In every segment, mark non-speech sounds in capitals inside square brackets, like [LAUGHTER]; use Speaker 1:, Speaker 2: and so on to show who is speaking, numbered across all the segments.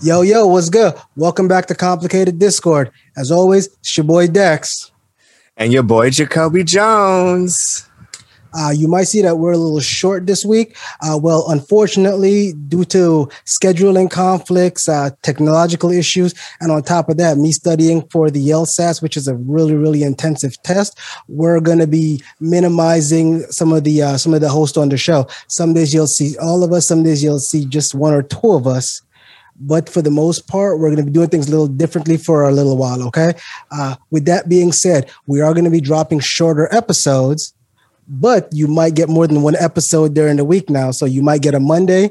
Speaker 1: Yo, yo, what's good? Welcome back to Complicated Discord. As always, it's your boy Dex.
Speaker 2: And your boy Jacoby Jones.
Speaker 1: Uh, you might see that we're a little short this week. Uh, well, unfortunately, due to scheduling conflicts, uh, technological issues, and on top of that, me studying for the LSATs, which is a really, really intensive test, we're going to be minimizing some of the uh, some of the hosts on the show. Some days you'll see all of us. Some days you'll see just one or two of us. But for the most part, we're going to be doing things a little differently for a little while. Okay. Uh, with that being said, we are going to be dropping shorter episodes but you might get more than one episode during the week now. So you might get a Monday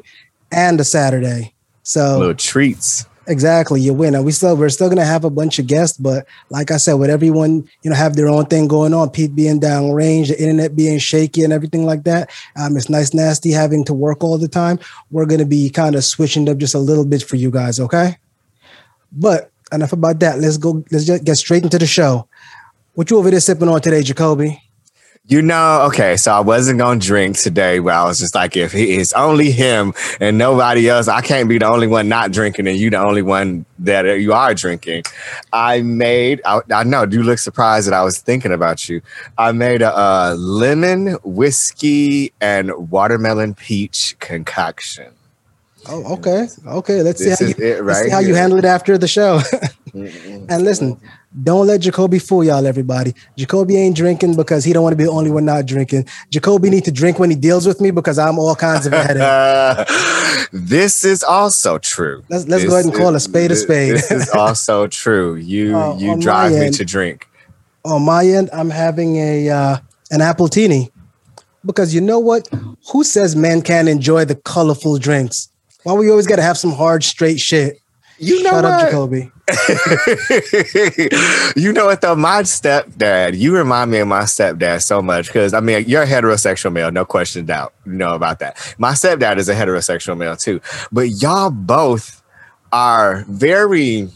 Speaker 1: and a Saturday. So
Speaker 2: little treats.
Speaker 1: Exactly, you win. And we still we're still gonna have a bunch of guests, but like I said, with everyone you know have their own thing going on, Pete being down range, the internet being shaky, and everything like that. Um, it's nice, nasty having to work all the time. We're gonna be kind of switching up just a little bit for you guys, okay? But enough about that. Let's go. Let's just get straight into the show. What you over there sipping on today, Jacoby?
Speaker 2: You know, okay, so I wasn't gonna drink today, but I was just like, if it's only him and nobody else, I can't be the only one not drinking, and you the only one that you are drinking. I made, I, I know, you look surprised that I was thinking about you. I made a, a lemon whiskey and watermelon peach concoction.
Speaker 1: Oh, okay, okay. Let's this see how you, it, right let's see how you handle it after the show. [LAUGHS] and listen, don't let Jacoby fool y'all, everybody. Jacoby ain't drinking because he don't want to be the only one not drinking. Jacoby need to drink when he deals with me because I'm all kinds of a headache. [LAUGHS]
Speaker 2: this is also true.
Speaker 1: Let's let's
Speaker 2: this
Speaker 1: go ahead and call a spade
Speaker 2: this,
Speaker 1: a spade.
Speaker 2: this is [LAUGHS] also true. You uh, you drive me to drink.
Speaker 1: On my end, I'm having a uh, an Appletini because you know what? Who says men can't enjoy the colorful drinks? Why we always got to have some hard, straight shit?
Speaker 2: You know what?
Speaker 1: Jacoby. [LAUGHS]
Speaker 2: you know what though? My stepdad, you remind me of my stepdad so much because I mean you're a heterosexual male, no question doubt. You know about that. My stepdad is a heterosexual male too. But y'all both are very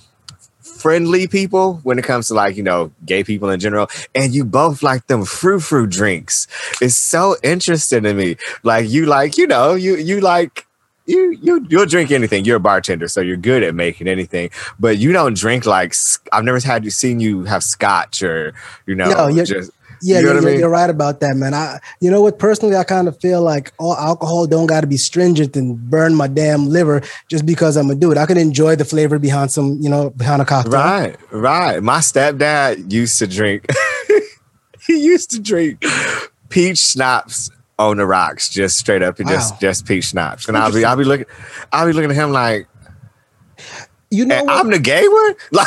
Speaker 2: friendly people when it comes to like you know gay people in general and you both like them frou frou drinks it's so interesting to me like you like you know you you like you you you'll drink anything. You're a bartender, so you're good at making anything. But you don't drink like I've never had you seen you have scotch or you know no,
Speaker 1: you're,
Speaker 2: just.
Speaker 1: Yeah, you know you're, I mean? you're, right about that, man. I, you know what? Personally, I kind of feel like all alcohol don't got to be stringent and burn my damn liver just because I'm a dude. I can enjoy the flavor behind some, you know, behind a cocktail.
Speaker 2: Right, right. My stepdad used to drink. [LAUGHS] he used to drink peach schnapps on the rocks, just straight up and wow. just just peach schnapps. And I'll be I'll be looking I'll be looking at him like
Speaker 1: you know,
Speaker 2: I'm the gay one. [LAUGHS]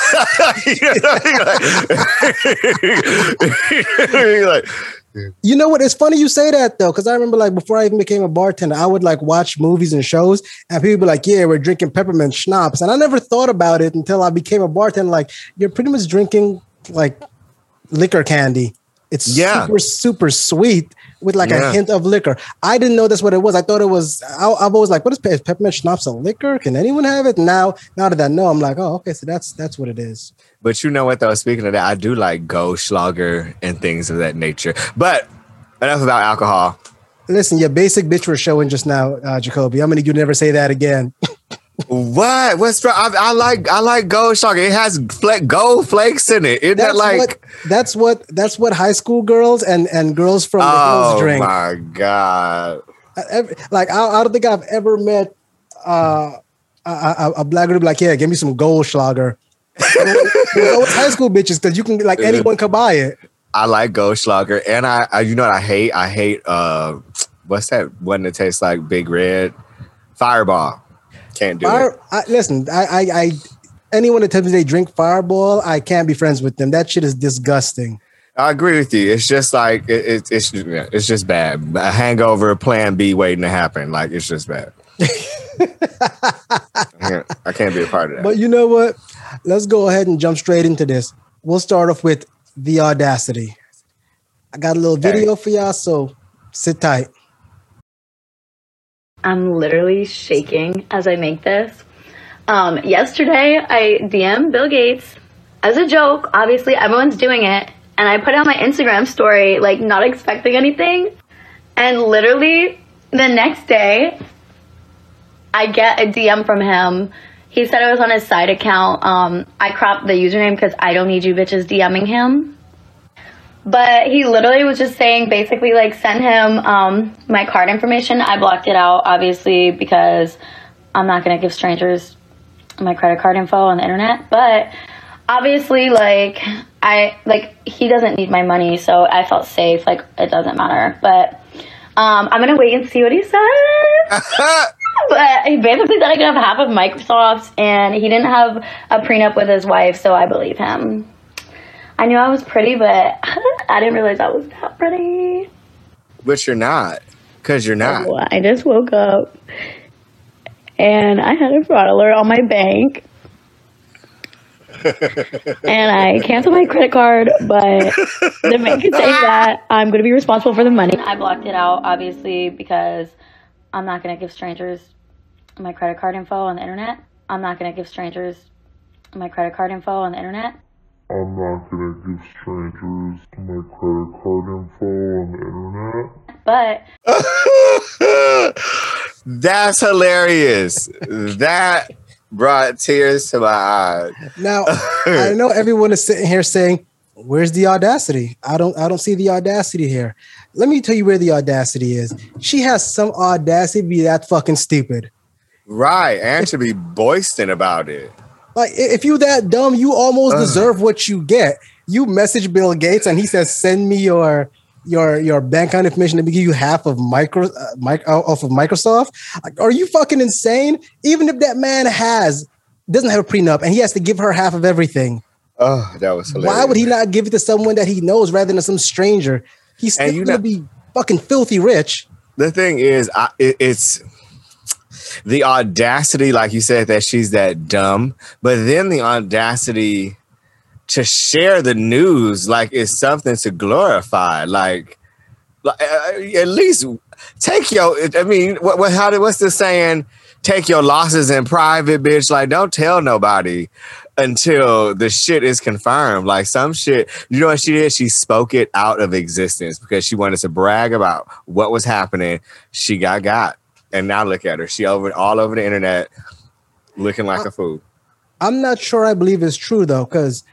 Speaker 1: Like, [LAUGHS] you know what? It's funny you say that though, because I remember like before I even became a bartender, I would like watch movies and shows, and people be like, "Yeah, we're drinking peppermint schnapps," and I never thought about it until I became a bartender. Like, you're pretty much drinking like liquor candy. It's yeah. super super sweet, with like yeah. a hint of liquor. I didn't know that's what it was. I thought it was. I, have always like, what is pe- peppermint schnapps a liquor? Can anyone have it? Now, now that I know, I'm like, oh, okay, so that's that's what it is.
Speaker 2: But you know what though? Speaking of that, I do like Goldschlager and things of that nature. But enough about alcohol.
Speaker 1: Listen, your basic bitch was showing just now, uh, Jacoby. I'm gonna you never say that again. [LAUGHS]
Speaker 2: What? What's wrong? I, I, like I like gold Goldschlager. It has fle- gold flakes in it. Isn't that's that like
Speaker 1: what, that's what that's what high school girls and and girls from the
Speaker 2: oh
Speaker 1: hills drink.
Speaker 2: Oh my god!
Speaker 1: like I, I, don't think I've ever met uh, a, a, a black girl like, yeah, give me some gold Goldschlager. [LAUGHS] high school bitches because you can like anyone can buy it.
Speaker 2: I like gold Goldschlager, and I, I you know what I hate? I hate uh, what's that one that tastes like Big Red? Fireball. Can't do Fire, it.
Speaker 1: I, listen, I, I, I, anyone that tells me they drink Fireball, I can't be friends with them. That shit is disgusting.
Speaker 2: I agree with you. It's just like it, it, it's it's just bad. A hangover, Plan B waiting to happen. Like it's just bad. [LAUGHS] I, can't, I can't be a part of that.
Speaker 1: But you know what? Let's go ahead and jump straight into this. We'll start off with the audacity. I got a little video for y'all, so sit tight.
Speaker 3: I'm literally shaking as I make this. Um, yesterday, I DM Bill Gates as a joke. Obviously, everyone's doing it. And I put out my Instagram story, like, not expecting anything. And literally, the next day, I get a DM from him. he said it was on his side account. Um, I cropped the username because I don't need you bitches DMing him. But he literally was just saying basically like send him um, my card information. I blocked it out obviously because I'm not gonna give strangers my credit card info on the internet. But obviously like I like he doesn't need my money, so I felt safe. Like it doesn't matter. But um, I'm gonna wait and see what he says. [LAUGHS] but he basically said I could have half of Microsoft's, and he didn't have a prenup with his wife, so I believe him. I knew I was pretty, but [LAUGHS] I didn't realize I was that pretty.
Speaker 2: But you're not, because you're not.
Speaker 3: So I just woke up and I had a fraud alert on my bank. [LAUGHS] and I canceled my credit card, but the bank is saying that I'm going to be responsible for the money. I blocked it out, obviously, because I'm not going to give strangers my credit card info on the internet. I'm not going to give strangers my credit card info on the internet.
Speaker 4: I'm not gonna give strangers my credit card info on the internet.
Speaker 3: But [LAUGHS]
Speaker 2: That's hilarious. that brought tears to my eyes.
Speaker 1: Now, [LAUGHS] I know everyone is sitting here saying, "Where's the audacity?" I don't, I don't see the audacity here. Let me tell you where the audacity is. She has some audacity to be that fucking stupid.
Speaker 2: Right, and to be boasting about it.
Speaker 1: Like, if you that dumb, you almost deserve what you get. You message Bill Gates, and he says, "Send me your." Your your bank account information. Me give you half of micro uh, mic, off of Microsoft. Like, are you fucking insane? Even if that man has doesn't have a prenup and he has to give her half of everything,
Speaker 2: Oh, that was hilarious.
Speaker 1: why would he not give it to someone that he knows rather than some stranger? He's still gonna
Speaker 2: know-
Speaker 1: be fucking filthy rich.
Speaker 2: the thing is, I, it, it's the audacity, like you said, that she's that dumb, but then the audacity to share the news like it's something to glorify. Like, like uh, at least take your. I mean, what, what how did what's the saying? Take your losses in private, bitch. Like, don't tell nobody until the shit is confirmed. Like some shit, you know what she did? She spoke it out of existence because she wanted to brag about what was happening. She got got, and now look at her. She over all over the internet, looking like a fool.
Speaker 1: I'm not sure I believe it's true though, because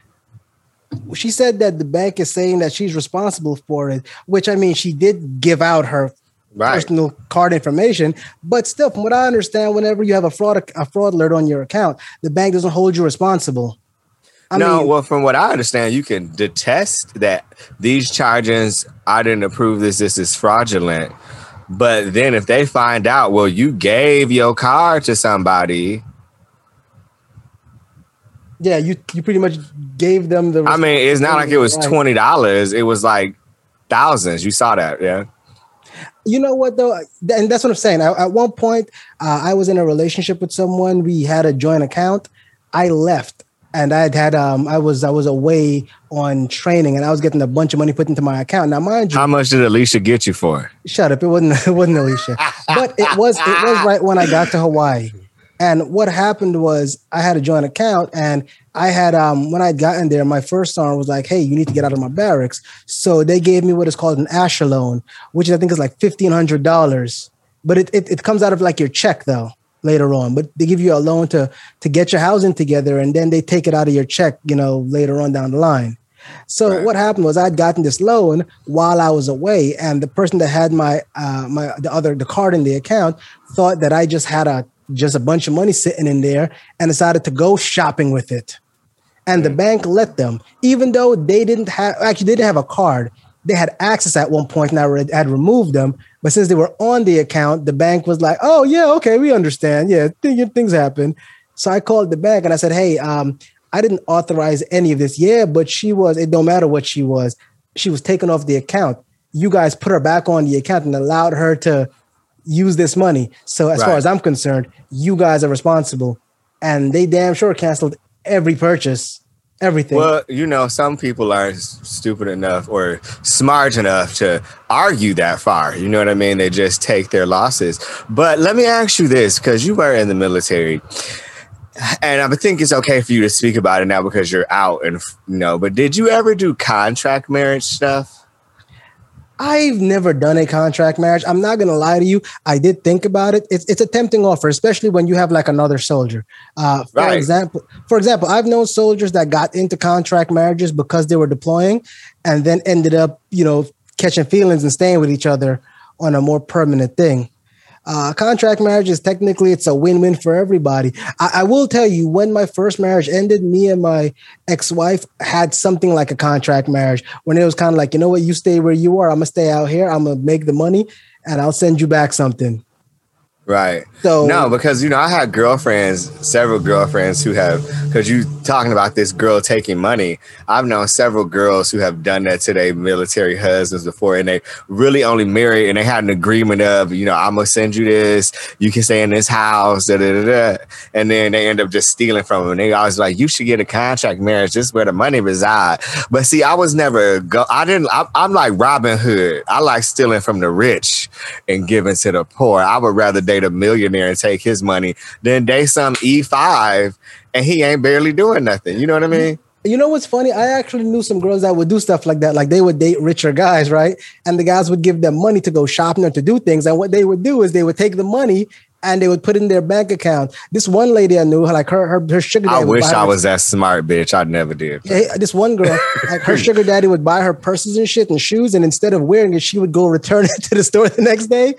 Speaker 1: she said that the bank is saying that she's responsible for it, which I mean, she did give out her
Speaker 2: Right.
Speaker 1: personal card information, but still, from what I understand, whenever you have a fraud a fraud alert on your account, the bank doesn't hold you responsible. I
Speaker 2: no,
Speaker 1: mean,
Speaker 2: well, from what I understand, you can detest that these charges. I didn't approve this. This is fraudulent. But then, if they find out, well, you gave your car to somebody.
Speaker 1: yeah, you you pretty much gave them the.
Speaker 2: I mean, it's not like it was twenty dollars. It was like thousands. You saw that, yeah.
Speaker 1: you know what though and that's what i'm saying I, at one point uh, i was in a relationship with someone we had a joint account i left and i had had um i was i was away on training and i was getting a bunch of money put into my account now mind you
Speaker 2: How much did Alicia get you for?
Speaker 1: shut up it wasn't [LAUGHS] it wasn't alicia but it was it was right when i got to hawaii and what happened was I had a joint account and I had um when I'd gotten there, my first sergeant was like, Hey, you need to get out of my barracks. So they gave me what is called an Asher loan, which I think is like fifteen hundred dollars. But it, it it comes out of like your check though later on. But they give you a loan to to get your housing together and then they take it out of your check, you know, later on down the line. So
Speaker 2: Right.
Speaker 1: what happened was I'd gotten this loan while I was away, and the person that had my uh, my the other the card in the account thought that I just had a just a bunch of money sitting in there and decided to go shopping with it. And the bank let them, even though they didn't have actually they didn't have a card. They had access at one point, and I had removed them. But since they were on the account, the bank was like, "Oh yeah, okay, we understand. Yeah, th- things happen." So I called the bank and I said, "Hey, um, I didn't authorize any of this. Yeah, but she was. It don't matter what she was. She was taken off the account. You guys put her back on the account and allowed her to use this money. So as far as I'm concerned, you guys are responsible. And they damn sure canceled every purchase, everything.
Speaker 2: Well, you know, some people aren't stupid enough or smart enough to argue that far. You know what I mean? They just take their losses. But let me ask you this because you were in the military. And I think it's okay for you to speak about it now because you're out and you know, but did you ever do contract marriage stuff?
Speaker 1: I've never done a contract marriage. I'm not gonna lie to you. I did think about it. It's it's a tempting offer, especially when you have like another soldier. Uh, for
Speaker 2: Right.
Speaker 1: example, for example, I've known soldiers that got into contract marriages because they were deploying, and then ended up, you know, catching feelings and staying with each other on a more permanent thing. Uh, contract marriage is technically it's a win-win for everybody. I, I will tell you, when my first marriage ended, me and my ex-wife had something like a contract marriage. When it was kind of like, you know what, you stay where you are. I'm gonna stay out here. I'm gonna make the money, and I'll send you back something.
Speaker 2: Right.
Speaker 1: So
Speaker 2: No, because you know, I had girlfriends, several girlfriends who have because you talking about this girl taking money. I've known several girls who have done that to their military husbands before, and they really only married and they had an agreement of, you know, I'm gonna send you this, you can stay in this house, da da da, da. and then they end up just stealing from them. They always like, you should get a contract marriage. This is where the money reside. But see, I was never go. I didn't. I, I'm like Robin Hood. I like stealing from the rich and giving to the poor. I would rather date a millionaire and take his money than date some E5 and he ain't barely doing nothing. You know what I mean?
Speaker 1: You know what's funny? I actually knew some girls that would do stuff like that. Like they would date richer guys, right? And the guys would give them money to go shopping or to do things. And what they would do is they would take the money and they would put it in their bank account. This one lady I knew, like her her, her sugar daddy.
Speaker 2: I wish I
Speaker 1: her-
Speaker 2: was that smart, bitch. I never did.
Speaker 1: Yeah, this one girl, [LAUGHS] like her sugar daddy would buy her purses and shit and shoes, and instead of wearing it, she would go return [LAUGHS] it to the store the next day,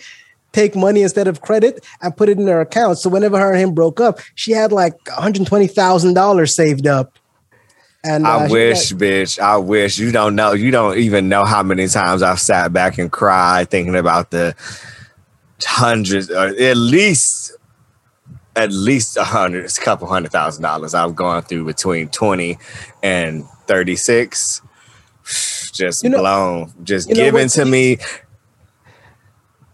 Speaker 1: take money instead of credit, and put it in her account. So whenever her and him broke up, she had like one hundred twenty thousand dollars saved up. And uh,
Speaker 2: I wish,
Speaker 1: got-
Speaker 2: bitch. I wish. You don't know. You don't even know how many times I've sat back and cried thinking about the hundreds, or at least, at least a hundred, a couple hundred thousand dollars I've gone through between 20 and 36. [SIGHS] Just
Speaker 1: You know-
Speaker 2: blown, just given to me.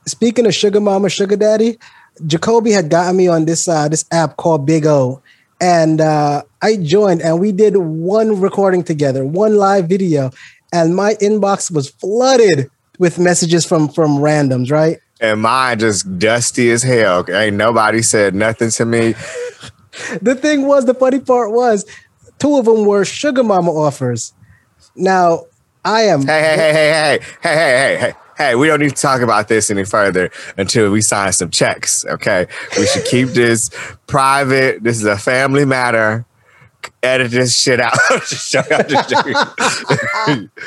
Speaker 1: Speaking of sugar mama, sugar daddy, Jacoby had gotten me on this uh, this app called Bigo, and uh, I joined, and we did one recording together, one live video, and my inbox was flooded with messages from from randoms, right?
Speaker 2: And mine just dusty as hell. Ain't nobody said nothing to me. [LAUGHS]
Speaker 1: The thing was, the funny part was, two of them were sugar mama offers. Now, I am
Speaker 2: Hey, hey, hey, hey, hey, hey, hey, hey, hey. Hey, we don't need to talk about this any further until we sign some checks. Okay. We should keep this private. This is a family matter. Edit this shit out. [LAUGHS] Just joking, I'm just joking. [LAUGHS]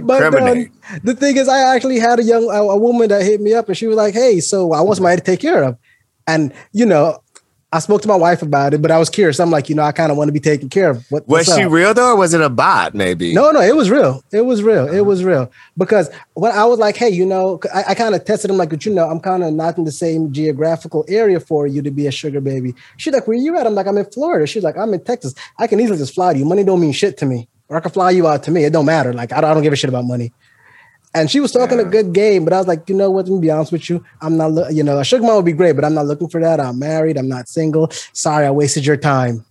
Speaker 1: But um, the thing is, I actually had a young a, a woman that hit me up, and she was like, "Hey, so I want somebody to take care of," and you know, I spoke to my wife about it, but I was curious. I'm like, you know, I kind of want to be taken care of. What,
Speaker 2: was she
Speaker 1: up?
Speaker 2: real though, or was it a bot? Maybe.
Speaker 1: No, no, it was real. It was real. It uh-huh. was real because when I was like, hey, you know, I, I kind of tested him like, but you know, I'm kind of not in the same geographical area for you to be a sugar baby. She's like, where you at? I'm like, I'm in Florida. She's like, I'm in Texas. I can easily just fly to you. Money don't mean shit to me, or I can fly you out to me. It don't matter. Like I don't, I don't give a shit about money. And she was talking a good game, but I was like, you know what? Let me be honest with you. I'm not, lo- you know, a sugar mom would be great, but I'm not looking for that. I'm married. I'm not single. Sorry, I wasted your time.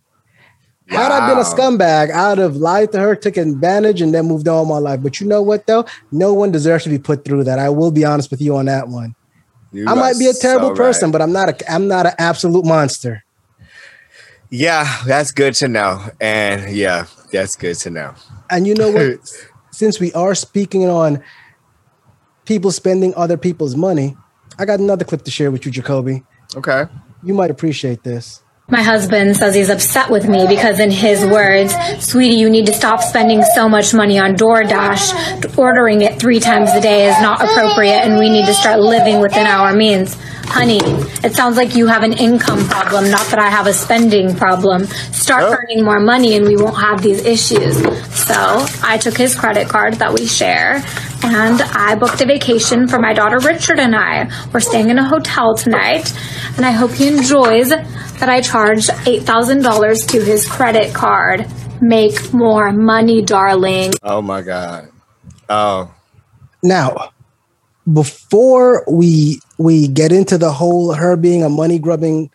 Speaker 1: Had I been a scumbag, I'd have lied to her, took advantage, and then moved on with my life. But you know what, though? No one deserves to be put through that. I will be honest with you on that one.
Speaker 2: You
Speaker 1: I might be a terrible
Speaker 2: so
Speaker 1: person,
Speaker 2: right.
Speaker 1: but I'm not a I'm not an absolute monster.
Speaker 2: yeah, that's good to know. And yeah, that's good to know.
Speaker 1: And you know what? [LAUGHS] Since we are speaking on people spending other people's money, I got another clip to share with you, Jacoby.
Speaker 2: Okay.
Speaker 1: You might appreciate this.
Speaker 5: My husband says he's upset with me because, in his words, sweetie, you need to stop spending so much money on DoorDash. Ordering it three times a day is not appropriate, and we need to start living within our means. Honey, it sounds like you have an income problem, not that I have a spending problem. Start
Speaker 2: Oh.
Speaker 5: earning more money, and we won't have these issues. So I took his credit card that we share, and I booked a vacation for my daughter Richard and I. We're staying in a hotel tonight, and I hope he enjoys that I charged $8,000 to his credit card. Make more money, darling.
Speaker 2: Oh my God. Oh.
Speaker 1: Now, before we we get into the whole her being a money grubbing,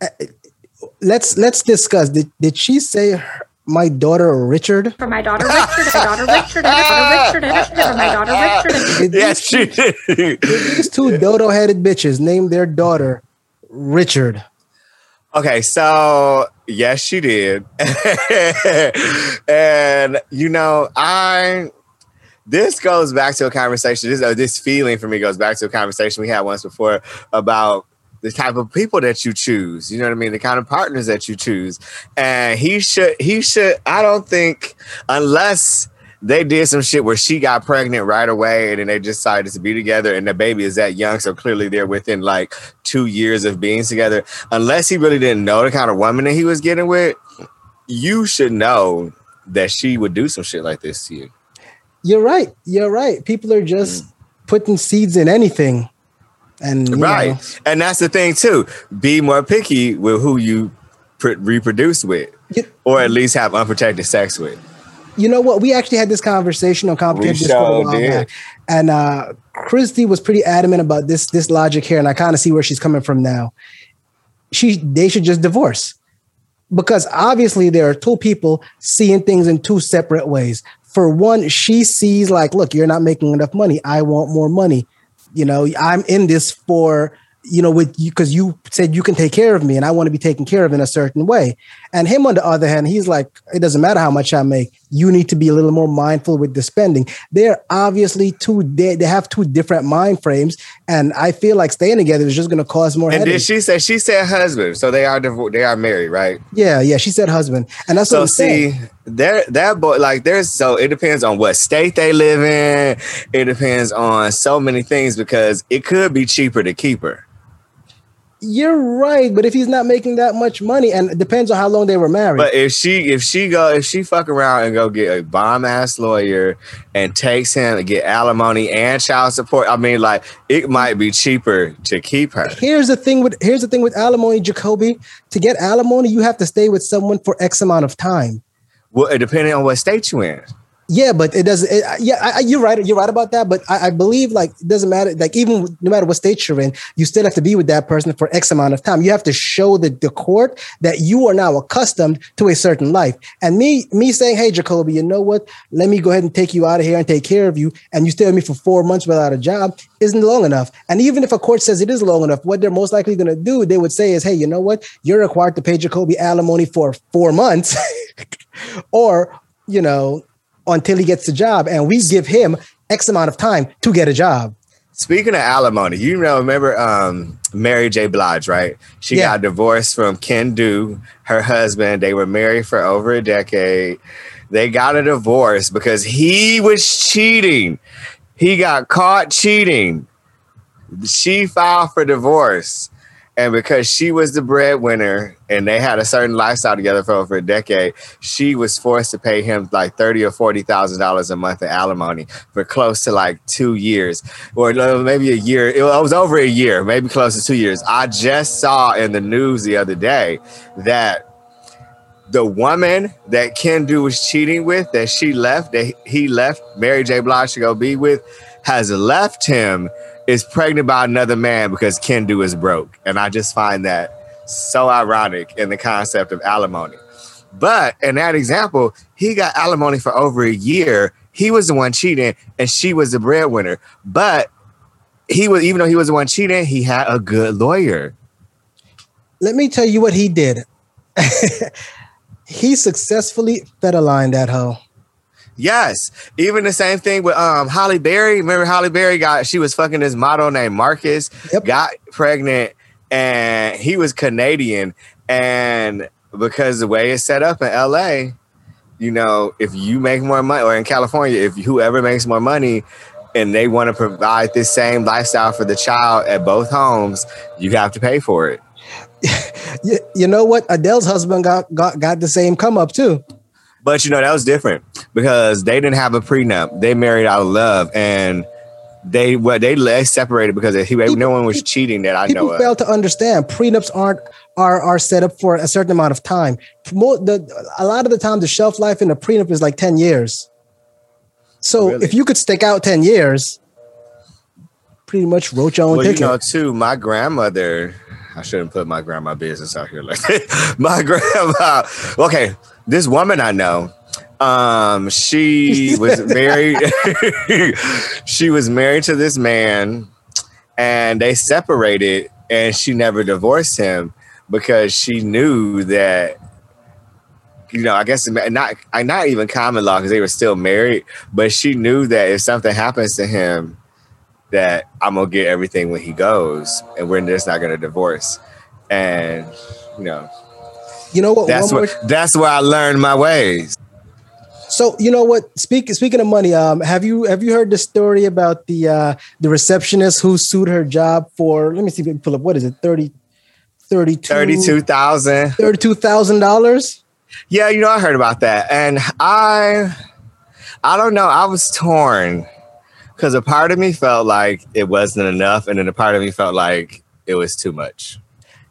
Speaker 1: uh, let's let's discuss. Did did she say her, my daughter Richard?
Speaker 5: For my daughter Richard, my daughter Richard, my daughter Richard, Richard, for my daughter Richard. [LAUGHS]
Speaker 2: Yes, she did.
Speaker 1: these two dodo headed bitches name their daughter Richard?
Speaker 2: Okay, so yes, she did. [LAUGHS] and you know, I this goes back to a conversation. This uh, this feeling for me goes back to a conversation we had once before about the type of people that you choose. You know what I mean? The kind of partners that you choose. And he should he should. I don't think unless they did some shit where she got pregnant right away and then they decided to be together and the baby is that young so clearly they're within like two years of being together unless he really didn't know the kind of woman that he was getting with you should know that she would do some shit like this to you
Speaker 1: you're right. You're right. People are just mm. putting seeds in anything. And
Speaker 2: right. Know. And that's the thing too. Be more picky with who you pr- reproduce with, or at least have unprotected sex with.
Speaker 1: You know what? We actually had this conversation on competition a while back, and uh, Christy was pretty adamant about this this logic here, and I kind of see where she's coming from now. She they should just divorce because obviously there are two people seeing things in two separate ways for one, she sees like, look, you're not making enough money. I want more money. You know, I'm in this for you know, with you because you said you can take care of me and I want to be taken care of in a certain way. And him, on the other hand, he's like, it doesn't matter how much I make. You need to be a little more mindful with the spending. They're obviously two, they, they have two different mind frames. And I feel like staying together is just going to cause more.
Speaker 2: And did she say, she said husband. So they are, they are married, right?
Speaker 1: Yeah. Yeah. She said husband. And that's
Speaker 2: so what i'm see, there, that boy, like there's, so it depends on what state they live in. It depends on so many things because it could be cheaper to keep her.
Speaker 1: You're right, but if he's not making that much money, and it depends on how long they were married.
Speaker 2: But if she if she go if she fuck around and go get a bomb ass lawyer and takes him to get alimony and child support, I mean, like it might be cheaper to keep her.
Speaker 1: Here's the thing with here's the thing with alimony, Jacoby. To get alimony, you have to stay with someone for X amount of time.
Speaker 2: Well, depending on what state you're in.
Speaker 1: Yeah, but it doesn't. It, yeah, I, you're right. You're right about that. But I, I, believe like it doesn't matter. Like even no matter what state you're in, you still have to be with that person for X amount of time. You have to show the, the court that you are now accustomed to a certain life. And me, me saying, "Hey, Jacoby, you know what? Let me go ahead and take you out of here and take care of you," and you stay with me for four months without a job isn't long enough. And even if a court says it is long enough, what they're most likely going to do, they would say is, "Hey, you know what? You're required to pay Jacoby alimony for four months." [LAUGHS] or you know, until he gets a job, and we give him X amount of time to get a job.
Speaker 2: Speaking of alimony, you know, remember um, Mary J. Blige, right? She yeah. got divorced from Kendu, her husband. They were married for over a decade. They got a divorce because he was cheating. He got caught cheating. She filed for divorce. And because she was the breadwinner and they had a certain lifestyle together for over a decade, she was forced to pay him like thirty or forty thousand dollars a month in alimony for close to like two years, or maybe a year. It was over a year, maybe close to two years. I just saw in the news the other day that the woman that Kendu was cheating with, that she left, that he left Mary J. Blige to go be with, has left him is pregnant by another man because Kendu is broke. And I just find that so ironic in the concept of alimony. But in that example, he got alimony for over a year. He was the one cheating and she was the breadwinner. But he was, even though he was the one cheating, he had a good lawyer.
Speaker 1: Let me tell you what he did. [LAUGHS] he successfully fed a line that hoe.
Speaker 2: Yes. Even the same thing with um Halle Berry. Remember Halle Berry got she was fucking this model named Marcus, yep. got pregnant, and he was Canadian. And because the way it's set up in LA, you know, if you make more money, or in California, if whoever makes more money and they want to provide this same lifestyle for the child at both homes, you have to pay for it. [LAUGHS]
Speaker 1: you know what? Adele's husband got got, got the same come up too.
Speaker 2: But you know that was different because they didn't have a prenup. They married out of love, and they what they, they separated because he, people, no one was cheating that I
Speaker 1: people
Speaker 2: know.
Speaker 1: People fail to understand prenups aren't are are set up for a certain amount of time. More, the, a lot of the time, the shelf life in a prenup is like ten years. So really? if you could stick out ten years, pretty much wrote your own
Speaker 2: well,
Speaker 1: ticket.
Speaker 2: You know, too, my grandmother. I shouldn't put my grandma business out here like [LAUGHS] that. my grandma. Okay, this woman I know, um, she [LAUGHS] was married. [LAUGHS] she was married to this man, and they separated, and she never divorced him because she knew that you know, I guess not not even common law because they were still married, but she knew that if something happens to him, that I'm gonna get everything when he goes, and we're just not gonna divorce. And you know,
Speaker 1: you know what?
Speaker 2: That's what. That's where I learned my ways.
Speaker 1: So you know what? Speak, speaking of money, um, have you have you heard the story about the uh, the receptionist who sued her job for? Let me see if I can pull up. What is it? 30, 32
Speaker 2: 32000
Speaker 1: $32,000?
Speaker 2: Yeah, you know, I heard about that. And I I don't know, I was torn because a part of me felt like it wasn't enough, and then a part of me felt like it was too much.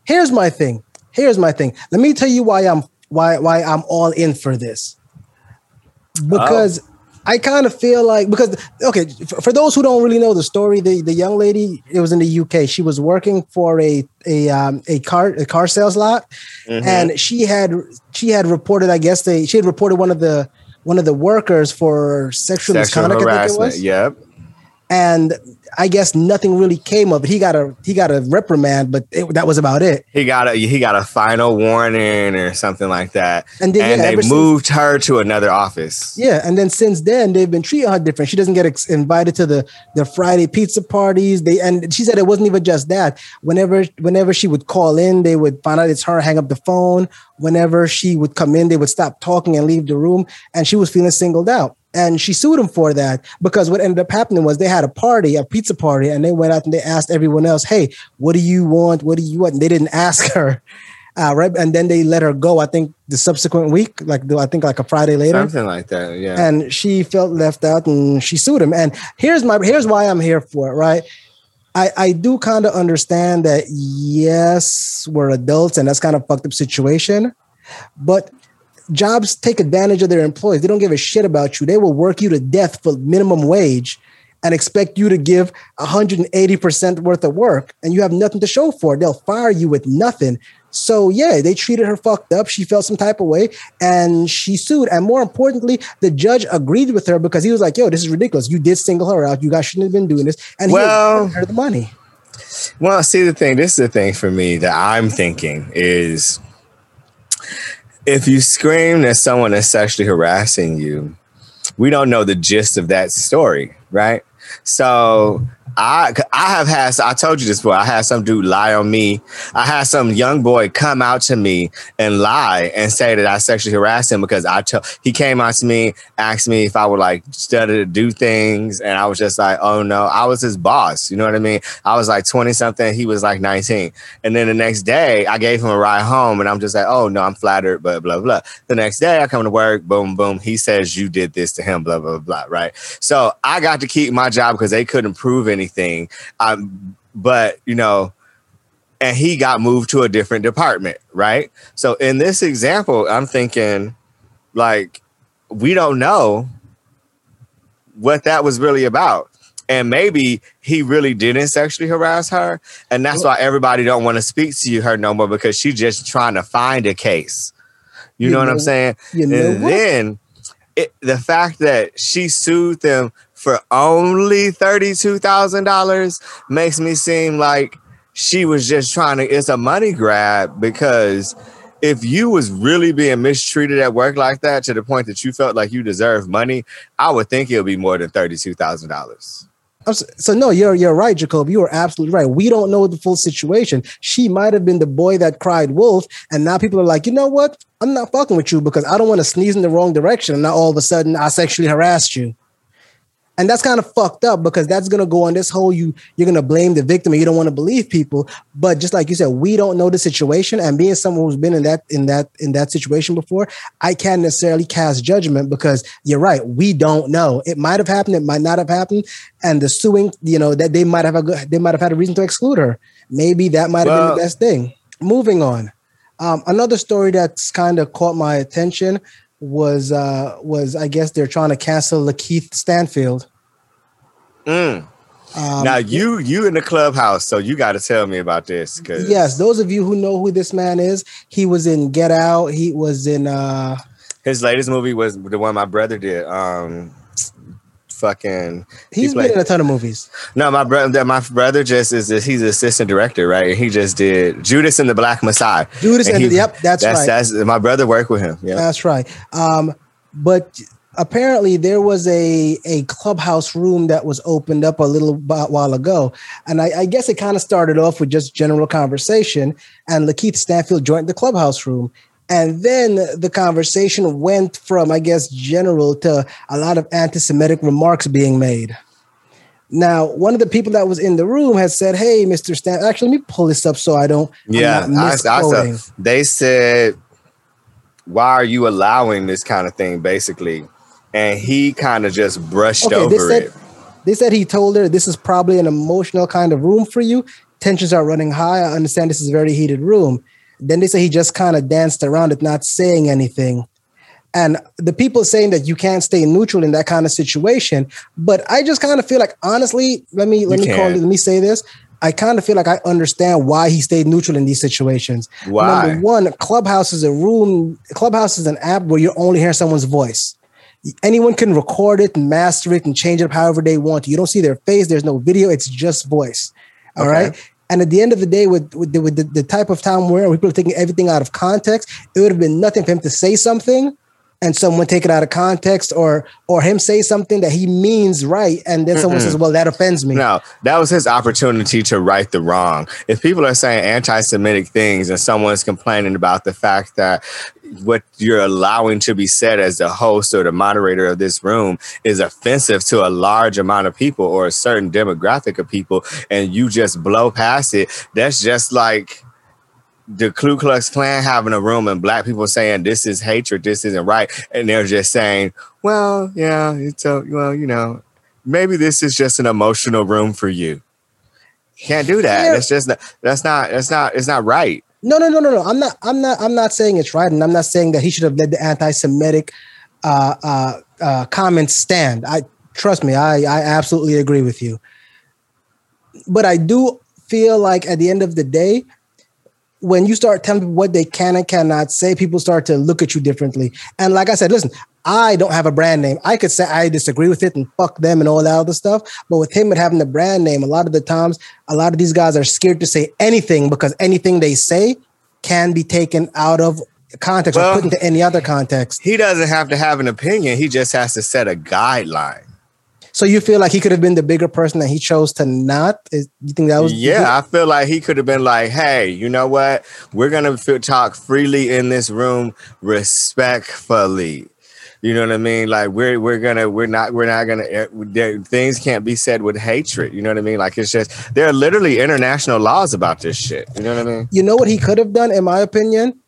Speaker 1: Here's my thing. Here's my thing. Let me tell you why I'm why why I'm all in for this. Because oh. I kind of feel like because okay, for, those who don't really know the story, the, the young lady it was in the UK. She was working for a a um, a car a car sales lot, mm-hmm. and she had she had reported. I guess they she had reported one of the one of the workers for sexual, sexual misconduct.
Speaker 2: Harassment. Yep.
Speaker 1: And I guess nothing really came of it. He got a he got a reprimand, but it, that was about it.
Speaker 2: He got a he got a final warning or something like that. And then and yeah, they moved since, her to another office.
Speaker 1: Yeah, and then since then they've been treating her different. She doesn't get ex- invited to the the Friday pizza parties. They and she said it wasn't even just that. Whenever whenever she would call in, they would find out it's her, hang up the phone. Whenever she would come in, they would stop talking and leave the room, and she was feeling singled out and she sued him for that because what ended up happening was they had a party, a pizza party, and they went out and they asked everyone else, "Hey, what do you want? What do you want?" And they didn't [LAUGHS] ask her, uh, right? And then they let her go. I think the subsequent week, like do I think like a Friday later,
Speaker 2: something like that. Yeah.
Speaker 1: And she felt left out, and she sued him. And here's my here's why I'm here for it, right? I, I do kind of understand that yes, we're adults and that's kind of fucked up situation. But jobs take advantage of their employees. They don't give a shit about you. They will work you to death for minimum wage and expect you to give 180% worth of work and you have nothing to show for it. They'll fire you with nothing. So yeah, they treated her fucked up. She felt some type of way and she sued. And more importantly, the judge agreed with her because he was like, yo, this is ridiculous. You did single her out. You guys shouldn't have been doing this. And
Speaker 2: well,
Speaker 1: he her the money.
Speaker 2: Well, see the thing, this is the thing for me that I'm thinking is if you scream that someone is sexually harassing you, we don't know the gist of that story, right? So I I have had I told you this before. I had some dude lie on me. I had some young boy come out to me and lie and say that I sexually harassed him because I told he came out to me, asked me if I would like study to do things, and I was just like, oh no, I was his boss. You know what I mean? I was like twenty something, he was like nineteen, and then the next day I gave him a ride home, and I'm just like, oh no, I'm flattered, but blah blah. The next day I come to work, boom boom, he says you did this to him, blah blah blah. Right? So I got to keep my job because they couldn't prove anything anything. Um, but you know, and he got moved to a different department, right? So in this example, I'm thinking like we don't know what that was really about. And maybe he really didn't sexually harass her. And that's why everybody don't want to speak to you her no more because she's just trying to find a case. You, you know, know, what I'm saying? You know and what? then it, the fact that she sued them for only $32,000 makes me seem like she was just trying to, it's a money grab because if you was really being mistreated at work like that to the point that you felt like you deserve money, I would think it would be more than $32,000.
Speaker 1: So no, you're you're right, Jacob. You are absolutely right. We don't know the full situation. She might have been the boy that cried wolf, and now people are like, you know what? I'm not fucking with you because I don't want to sneeze in the wrong direction, and now all of a sudden I sexually harassed you and that's kind of fucked up because that's gonna go on this whole you you're gonna blame the victim and you don't want to believe people. But just like you said we don't know the situation. And being someone who's been in that in that in that situation before i can't necessarily cast judgment because you're right we don't know. It might have happened it might not have happened. And the suing you know that they might have a good they might have had a reason to exclude her. Maybe that might have well, been the best thing. Moving on. Um, another story that's kind of caught my attention was uh was I guess they're trying to cancel Lakeith Stanfield.
Speaker 2: Mm. Um, now you you in the clubhouse, so you got to tell me about this. Cause
Speaker 1: yes, those of you who know who this man is, he was in Get Out. He was in uh
Speaker 2: his latest movie was the one my brother did. Um, fucking.
Speaker 1: He's
Speaker 2: he
Speaker 1: been in a ton of movies.
Speaker 2: No, my brother. My brother just is. He's an assistant director, right? And he just did Judas and the Black Messiah.
Speaker 1: Judas and,
Speaker 2: he,
Speaker 1: yep, that's,
Speaker 2: that's
Speaker 1: right.
Speaker 2: That's my brother worked with him. Yeah,
Speaker 1: that's right. Um, but apparently there was a a clubhouse room that was opened up a little while ago, and I, I guess it kind of started off with just general conversation, and Lakeith Stanfield joined the clubhouse room. And then the conversation went from, I guess, general to a lot of anti Semitic remarks being made. Now, one of the people that was in the room has said, Hey, Mr. Stan, actually, let me pull this up so I don't.
Speaker 2: Yeah, I, I they said, Why are you allowing this kind of thing, basically? and he kind of just brushed okay, over
Speaker 1: they said,
Speaker 2: it.
Speaker 1: They said he told her this is probably an emotional kind of room for you. Tensions are running high. I understand this is a very heated room. Then they say he just kind of danced around it, not saying anything. And the people saying that you can't stay neutral in that kind of situation, but I just kind of feel like honestly, let me let you me can. call it, let me say this. I kind of feel like I understand why he stayed neutral in these situations.
Speaker 2: Why?
Speaker 1: Number one, Clubhouse is a room. Clubhouse is an app where you only hear someone's voice anyone can record it and master it and change it up however they want. You don't see their face. There's no video. It's just voice. All okay. right. And at the end of the day, with with, the, with the, the type of time where people are taking everything out of context, it would have been nothing for him to say something and someone take it out of context or or him say something that he means right and then mm someone says well that offends me.
Speaker 2: No that was his opportunity to right the wrong. If people are saying anti-semitic things and someone's complaining about the fact that what you're allowing to be said as the host or the moderator of this room is offensive to a large amount of people or a certain demographic of people and you just blow past it that's just like the Ku Klux Klan having a room and black people saying this is hatred, this isn't right, and they're just saying, well, yeah, it's a well, you know, maybe this is just an emotional room for you. Can't do that. Yeah. That's just not, that's not that's not it's not right.
Speaker 1: No, no, no, no, no. I'm not. I'm not. I'm not saying it's right, and I'm not saying that he should have led the anti-Semitic uh, uh, uh, comments stand. I trust me. I I absolutely agree with you. But I do feel like at the end of the day, when you start telling people what they can and cannot say, people start to look at you differently. And like I said, listen, I don't have a brand name. I could say I disagree with it and fuck them and all that other stuff. But with him and having the brand name, a lot of the times, a lot of these guys are scared to say anything because anything they say can be taken out of context well, or put into any other context.
Speaker 2: He doesn't have to have an opinion. He just has to set a guideline.
Speaker 1: So you feel like he could have been the bigger person that he chose to not? Is, you think that was?
Speaker 2: Yeah, I feel like he could have been like, "Hey, you know what? We're gonna talk freely in this room, respectfully." You know what I mean? Like we're we're gonna we're not we're not gonna eh, there, things can't be said with hatred. You know what I mean? Like it's just there are literally international laws about this shit. You know what I mean?
Speaker 1: You know what he could have done, in my opinion.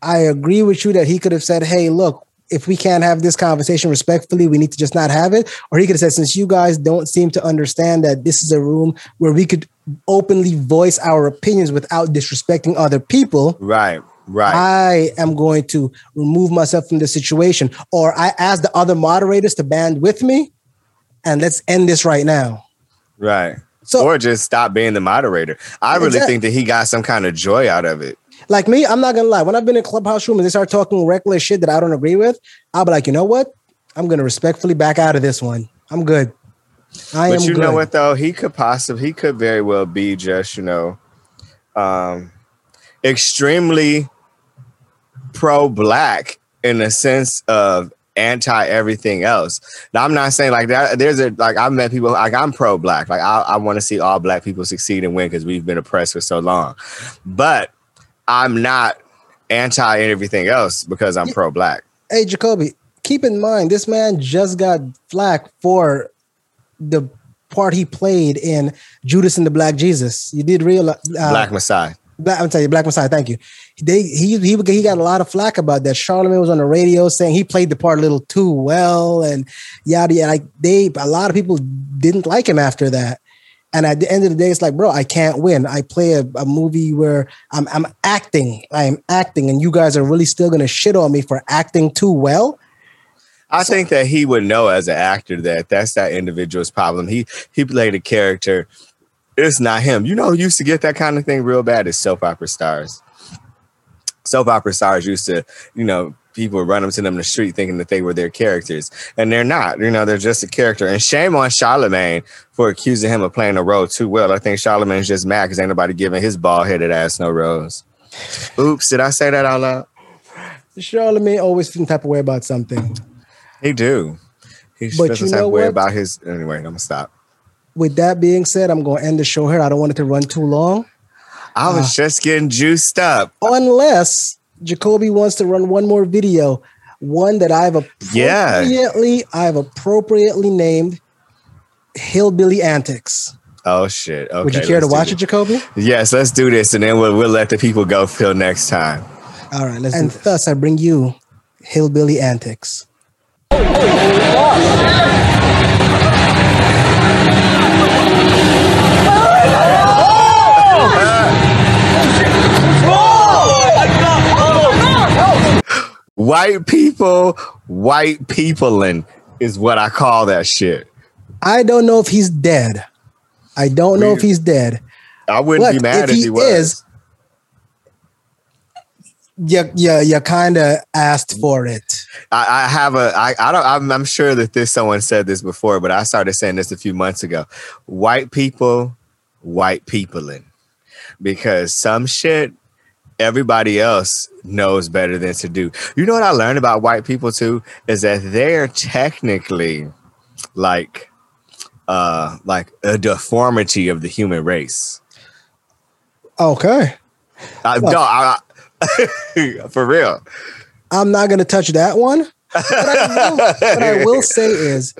Speaker 1: I agree with you that he could have said, "Hey, look, if we can't have this conversation respectfully, we need to just not have it. Or he could have said, since you guys don't seem to understand that this is a room where we could openly voice our opinions without disrespecting other people.
Speaker 2: Right. Right.
Speaker 1: I am going to remove myself from the situation. Or I ask the other moderators to band with me and let's end this right now.
Speaker 2: Right. So, or just stop being the moderator. I really exactly. think that he got some kind of joy out of it.
Speaker 1: Like me, I'm not gonna lie. When I've been in clubhouse room and they start talking reckless shit that I don't agree with, I'll be like, you know what? I'm gonna respectfully back out of this one. I'm good.
Speaker 2: I but you good. know what though? He could possibly, he could very well be just, you know, um, extremely pro-black in the sense of anti everything else. Now I'm not saying like that. There's a like I've met people like I'm pro black. Like I, I want to see all black people succeed and win because we've been oppressed for so long. But I'm not anti everything else because I'm pro black.
Speaker 1: Hey, Jacoby, keep in mind this man just got flack for the part he played in Judas and the Black Jesus. You did realize
Speaker 2: uh, Black Messiah.
Speaker 1: Black, I'm telling you, Black Messiah. Thank you. They he he he got a lot of flack about that. Charlamagne was on the radio saying he played the part a little too well, and yada yada. Like they, a lot of people didn't like him after that. And at the end of the day, it's like, bro, I can't win. I play a, a movie where I'm, I'm acting. I am acting, and you guys are really still gonna shit on me for acting too well.
Speaker 2: I so, think that he would know as an actor that that's that individual's problem. He he played a character. It's not him. You know, used to get that kind of thing real bad as soap opera stars. soap opera stars used to, you know, people run them to them in the street thinking that they were their characters, and they're not. You know, they're just a character. And shame on Charlamagne for accusing him of playing a role too well. I think Charlamagne's just mad because ain't nobody giving his bald headed ass no rose. Oops, did I say that out loud?
Speaker 1: Charlamagne always feeling type of way about something.
Speaker 2: He do. He
Speaker 1: But
Speaker 2: feels
Speaker 1: you
Speaker 2: some
Speaker 1: know
Speaker 2: way
Speaker 1: what?
Speaker 2: about his. Anyway, I'm gonna stop.
Speaker 1: With that being said, I'm going to end the show here. I don't want it to run too long,
Speaker 2: I was
Speaker 1: Ah.
Speaker 2: just getting juiced up.
Speaker 1: unless Jacoby wants to run one more video, one that I've
Speaker 2: Yeah.
Speaker 1: appropriately, I've appropriately named Hillbilly Antics.
Speaker 2: Oh shit. Okay.
Speaker 1: Would you care to watch
Speaker 2: this.
Speaker 1: it, Jacoby?
Speaker 2: Yes, let's do this, and then we'll we'll let the people go till next time.
Speaker 1: All right, let's and thus I bring you Hillbilly Antics.
Speaker 2: White people, white peopling is what I call that shit.
Speaker 1: I don't know if he's dead. I don't know if he's dead.
Speaker 2: I wouldn't be mad
Speaker 1: if
Speaker 2: if,
Speaker 1: he
Speaker 2: he, was.
Speaker 1: is- You, you, you kind of asked for it.
Speaker 2: I, I have a. I, I don't. I'm, I'm sure that this someone said this before, but I started saying this a few months ago. White people, white peopling, because some shit everybody else knows better than to do. You know what I learned about white people too is that they're technically like uh like a deformity of the human race.
Speaker 1: Okay.
Speaker 2: I, no, I, I- [LAUGHS] for real.
Speaker 1: I'm not going to touch that one. But I will, what I will [LAUGHS] say is,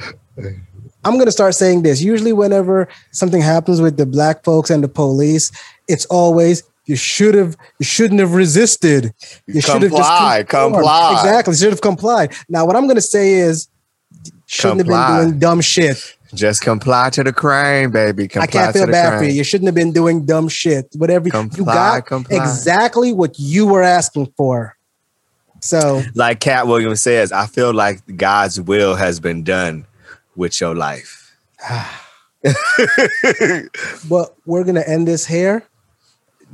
Speaker 1: I'm going to start saying this. Usually, whenever something happens with the black folks and the police, it's always you should have, you shouldn't have resisted. You should have
Speaker 2: Comply,
Speaker 1: conformed."
Speaker 2: comply.
Speaker 1: Exactly, should have complied. Now, what I'm going to say is, shouldn't have
Speaker 2: Comply.
Speaker 1: been doing dumb shit.
Speaker 2: Just comply to the crime, baby. Comply
Speaker 1: I can't feel bad
Speaker 2: crime.
Speaker 1: for you. You shouldn't have been doing dumb shit. Whatever you got,
Speaker 2: comply.
Speaker 1: exactly what you were asking for. So
Speaker 2: Like Katt Williams says, I feel like God's will has been done with your life. [SIGHS]
Speaker 1: but we're gonna end this here.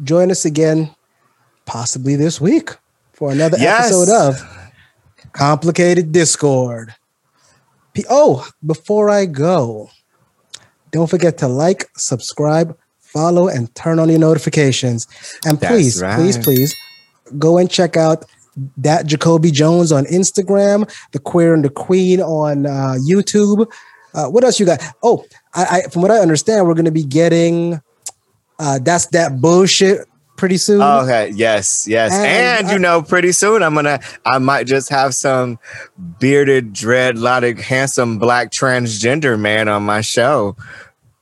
Speaker 1: Join us again, possibly this week, for another
Speaker 2: Yes.
Speaker 1: episode of Complicated Discord. P- oh, before I go, don't forget to like, subscribe, follow, and turn on your notifications. And please, please, please go and check out that Jacoby Jones on Instagram, the Queer and the Queen on uh, YouTube. Uh, what else you got? Oh, I, I from what I understand, we're going to be getting uh, that's that bullshit pretty soon.
Speaker 2: Okay, yes, yes.
Speaker 1: And
Speaker 2: And,
Speaker 1: I-
Speaker 2: you know, pretty soon I'm gonna I might just have some bearded, dreadlocking, handsome black transgender man on my show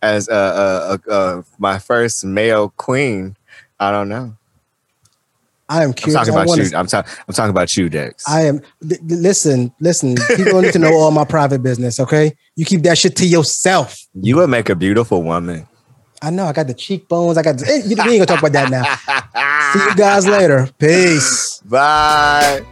Speaker 2: as uh, uh, uh, uh my first male queen. I don't know.
Speaker 1: I am
Speaker 2: I'm
Speaker 1: curious.
Speaker 2: talking about you. I'm talking. I'm talking about you, Dex.
Speaker 1: I am. th- listen, listen. People need to know all my private business. Okay, you keep that shit to yourself.
Speaker 2: you would make a beautiful woman.
Speaker 1: I know. I got the cheekbones. I got. The, eh, we ain't gonna talk about that now. See you guys later. Peace.
Speaker 2: Bye.